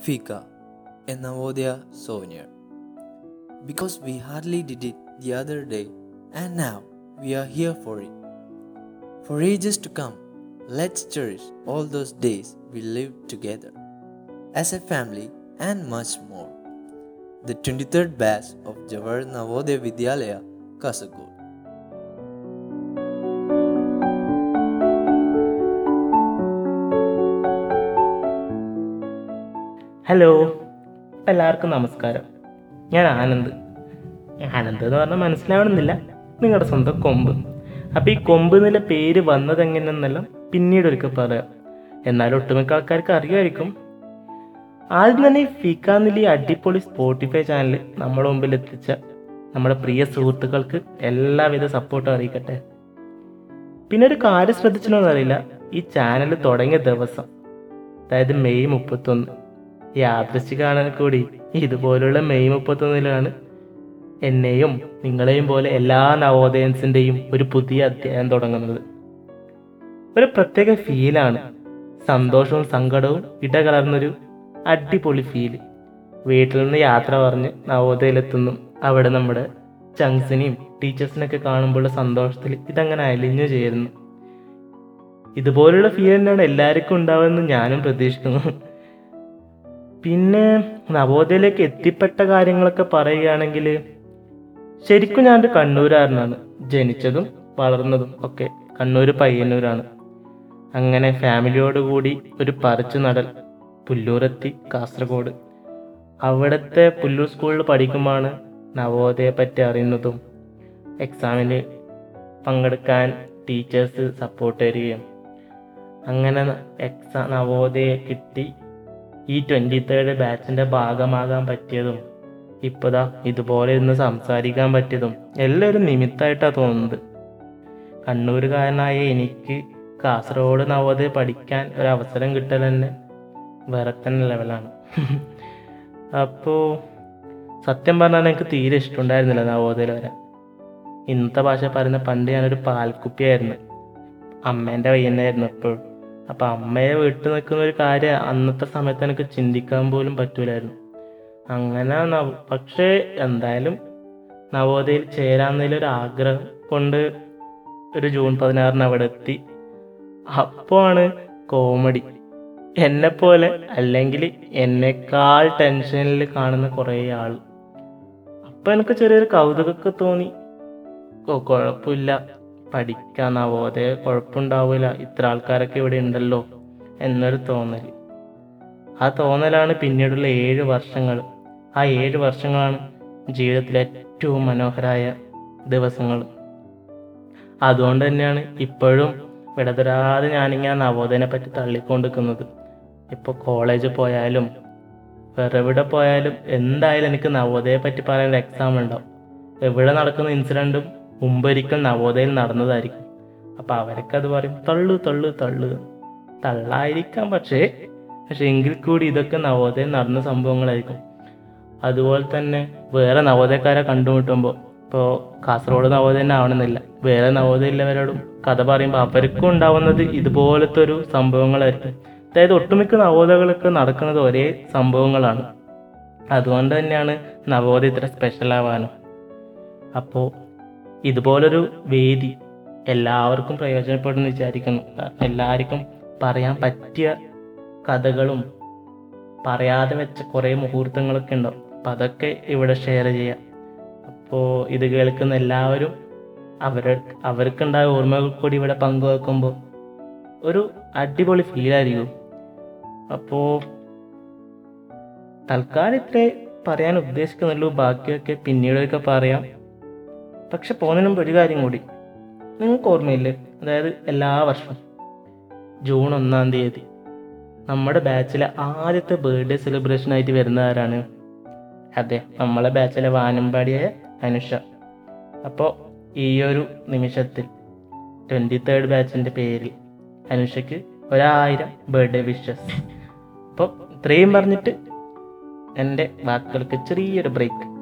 Fika, a Navodaya souvenir. Because we hardly did it the other day, and now we are here for it. For ages to come, let's cherish all those days we lived together as a family and much more. The 23rd batch of Jawahar Navodaya Vidyalaya, Kasagod. Hello എല്ലാവർക്കും നമസ്കാരം. ഞാൻ ആനന്ദ്. ആനന്ദ് എന്ന് പറഞ്ഞാൽ മനസ്സിലാവണമെന്നില്ല. നിങ്ങളുടെ സ്വന്തം കൊമ്പ്. അപ്പോൾ ഈ കൊമ്പ് എന്നുള്ള പേര് വന്നത് എങ്ങനെയെന്നെല്ലാം പിന്നീട് ഒരിക്കൽ പറയാം. എന്നാലും ഒട്ടുമിക്ക ആൾക്കാർക്ക് അറിയുമായിരിക്കും. ആദ്യം തന്നെ ഈ അടിപൊളി സ്പോട്ടിഫൈ ചാനൽ നമ്മുടെ മുമ്പിൽ എത്തിച്ച നമ്മുടെ പ്രിയ സുഹൃത്തുക്കൾക്ക് എല്ലാവിധ സപ്പോർട്ടും അറിയിക്കട്ടെ. പിന്നെ ഒരു കാര്യം ശ്രദ്ധിച്ചോ അറിയില്ല. ഈ ചാനൽ തുടങ്ങിയ ദിവസം അതായത് മെയ് മുപ്പത്തൊന്ന് യാദൃശ്ചികാണാൻ കൂടി. ഇതുപോലുള്ള മെയ് മുപ്പത്തൊന്നിലാണ് എന്നെയും നിങ്ങളെയും പോലെ എല്ലാ നവോദയൻസിന്റെയും ഒരു പുതിയ അധ്യായം തുടങ്ങുന്നത്. ഒരു പ്രത്യേക ഫീലാണ് സന്തോഷവും സങ്കടവും ഇടകലർന്നൊരു അടിപൊളി ഫീൽ വീട്ടിൽ നിന്ന് യാത്ര പറഞ്ഞ് നവോദയയിലെത്തുന്നു. അവിടെ നമ്മുടെ ചങ്സിനെയും ടീച്ചേഴ്സിനൊക്കെ കാണുമ്പോഴുള്ള സന്തോഷത്തിൽ ഇതങ്ങനെ അലിഞ്ഞു ചേരുന്നു. ഇതുപോലുള്ള ഫീൽ തന്നെയാണ് എല്ലാവർക്കും ഉണ്ടാവുമെന്ന് ഞാനും പ്രതീക്ഷിക്കുന്നു. പിന്നെ നവോദയയിലേക്ക് എത്തിപ്പെട്ട കാര്യങ്ങളൊക്കെ പറയുകയാണെങ്കിൽ ശരിക്കും ഞാനൊരു കണ്ണൂരാരനാണ്. ജനിച്ചതും വളർന്നതും ഒക്കെ കണ്ണൂർ പയ്യന്നൂരാണ്. അങ്ങനെ ഫാമിലിയോടുകൂടി ഒരു പറിച്ചു നടൽ പുല്ലൂരെത്തി കാസർഗോഡ്. അവിടുത്തെ പുല്ലൂർ സ്കൂളിൽ പഠിക്കുമ്പോഴാണ് നവോദയയെ പറ്റി അറിയുന്നതും എക്സാമിൽ പങ്കെടുക്കാൻ ടീച്ചേഴ്സ് സപ്പോർട്ട് തരികയും അങ്ങനെ എക്സാം നവോദയെ കിട്ടി ഈ ട്വന്റി തേർഡ് ബാച്ചിന്റെ ഭാഗമാകാൻ പറ്റിയതും ഇപ്പോഴാ ഇതുപോലെ ഇന്ന് സംസാരിക്കാൻ പറ്റിയതും എല്ലാം ഒരു നിമിത്തമായിട്ടാണ് തോന്നുന്നത്. കണ്ണൂരുകാരനായ എനിക്ക് കാസർഗോഡ് നവോദയ പഠിക്കാൻ ഒരു അവസരം കിട്ടൽ തന്നെ വേറെ തന്നെ ലെവലാണ് അപ്പോൾ സത്യം പറഞ്ഞാൽ എനിക്ക് തീരെ ഇഷ്ടമുണ്ടായിരുന്നില്ല നവോദയയിൽ വരാൻ. ഇന്നത്തെ ഭാഷ പറയുന്ന പണ്ട് ഞാനൊരു പാൽക്കുപ്പിയായിരുന്നു. അമ്മേന്റെ വയ്യന്നായിരുന്നു എപ്പോഴും. അപ്പം അമ്മയെ വീട്ടിൽ നിൽക്കുന്ന ഒരു കാര്യം അന്നത്തെ സമയത്ത് എനിക്ക് ചിന്തിക്കാൻ പോലും പറ്റൂലായിരുന്നു. അങ്ങനെ നവ പക്ഷേ എന്തായാലും നവോദയയിൽ ചേരാന്നതിലൊരു ആഗ്രഹം കൊണ്ട് ഒരു ജൂൺ പതിനാറിന് അവിടെ എത്തി. അപ്പോഴാണ് കോമഡി. എന്നെപ്പോലെ അല്ലെങ്കിൽ എന്നെക്കാൾ ടെൻഷനിൽ കാണുന്ന കുറേ ആൾ അപ്പം എനിക്ക് ചെറിയൊരു കൗതുകമൊക്കെ തോന്നി. കുഴപ്പമില്ല. പഠിക്കാൻ നവോദയ കുഴപ്പമുണ്ടാവില്ല ഇത്ര ആൾക്കാരൊക്കെ ഇവിടെ ഉണ്ടല്ലോ എന്നൊരു തോന്നൽ ആ തോന്നലാണ് പിന്നീടുള്ള ഏഴ് വർഷങ്ങൾ. ആ ഏഴ് വർഷങ്ങളാണ് ജീവിതത്തിലെ ഏറ്റവും മനോഹരമായ ദിവസങ്ങൾ. അതുകൊണ്ട് തന്നെയാണ് ഇപ്പോഴും വിടതരാതെ ഞാനിങ്ങനെ നവോദയനെ പറ്റി തള്ളിക്കൊണ്ടിരിക്കുന്നത്. ഇപ്പോൾ കോളേജിൽ പോയാലും വേറെ എവിടെ പോയാലും എന്തായാലും എനിക്ക് നവോദയെ പറ്റി പറയാൻ എക്സാം ഉണ്ടാവും. എവിടെ നടക്കുന്ന ഇൻസിഡന്റും മുമ്പൊരിക്കൽ നവോദയയിൽ നടന്നതായിരിക്കും. അപ്പം അവരൊക്കെ അത് പറയും തള്ളു തള്ളു തള്ളു. തള്ളായിരിക്കാം പക്ഷേ പക്ഷെ എങ്കിൽ കൂടി ഇതൊക്കെ നവോദയം നടന്ന സംഭവങ്ങളായിരിക്കും. അതുപോലെ തന്നെ വേറെ നവോദയക്കാരെ കണ്ടുമുട്ടുമ്പോൾ ഇപ്പോൾ കാസർഗോഡ് നവോദയം ആവണമെന്നില്ല. വേറെ നവോദയം ഉള്ളവരോടും കഥ പറയുമ്പോൾ അവർക്കും ഉണ്ടാവുന്നത് ഇതുപോലത്തെ ഒരു സംഭവങ്ങളായിരിക്കും. അതായത് ഒട്ടുമിക്ക നവോദയകളൊക്കെ നടക്കുന്നത് ഒരേ സംഭവങ്ങളാണ്. അതുകൊണ്ട് തന്നെയാണ് നവോദയ ഇത്ര സ്പെഷ്യൽ ആവാനും. അപ്പോൾ ഇതുപോലൊരു വേദി എല്ലാവർക്കും പ്രയോജനപ്പെടുമെന്ന് വിചാരിക്കുന്നു. എല്ലാവർക്കും പറയാൻ പറ്റിയ കഥകളും പറയാതെ വെച്ച കുറേ മുഹൂർത്തങ്ങളൊക്കെ ഉണ്ടാവും. അപ്പം അതൊക്കെ ഇവിടെ ഷെയർ ചെയ്യാം. അപ്പോൾ ഇത് കേൾക്കുന്ന എല്ലാവരും അവർ അവർക്കുണ്ടായ ഓർമ്മകൾ കൂടി ഇവിടെ പങ്കുവെക്കുമ്പോൾ ഒരു അടിപൊളി ഫീൽ ആയിരിക്കും. അപ്പോൾ തൽക്കാലം ഇത്രേ പറയാൻ ഉദ്ദേശിക്കുന്നുള്ളൂ. ബാക്കിയൊക്കെ പിന്നീടൊക്കെ പറയാം. പക്ഷെ പോകുന്നതിന് മുമ്പ് ഒരു കാര്യം കൂടി. നിങ്ങൾക്ക് ഓർമ്മയില്ലേ? അതായത് എല്ലാ വർഷവും ജൂൺ ഒന്നാം തീയതി നമ്മുടെ ബാച്ചിലെ ആദ്യത്തെ ബർത്ത്ഡേ സെലിബ്രേഷൻ ആയിട്ട് വരുന്ന ആരാണ്? അതെ നമ്മളെ ബാച്ചിലെ വാനമ്പാടിയായ അനുഷ. അപ്പോൾ ഈ ഒരു നിമിഷത്തിൽ ട്വന്റി തേർഡ് ബാച്ചിന്റെ പേരിൽ അനുഷയ്ക്ക് ഒരായിരം ബർത്ത്ഡേ വിഷസ് അപ്പോൾ ഇത്രയും പറഞ്ഞിട്ട് എന്റെ വാക്കുകൾക്ക് ചെറിയൊരു ബ്രേക്ക്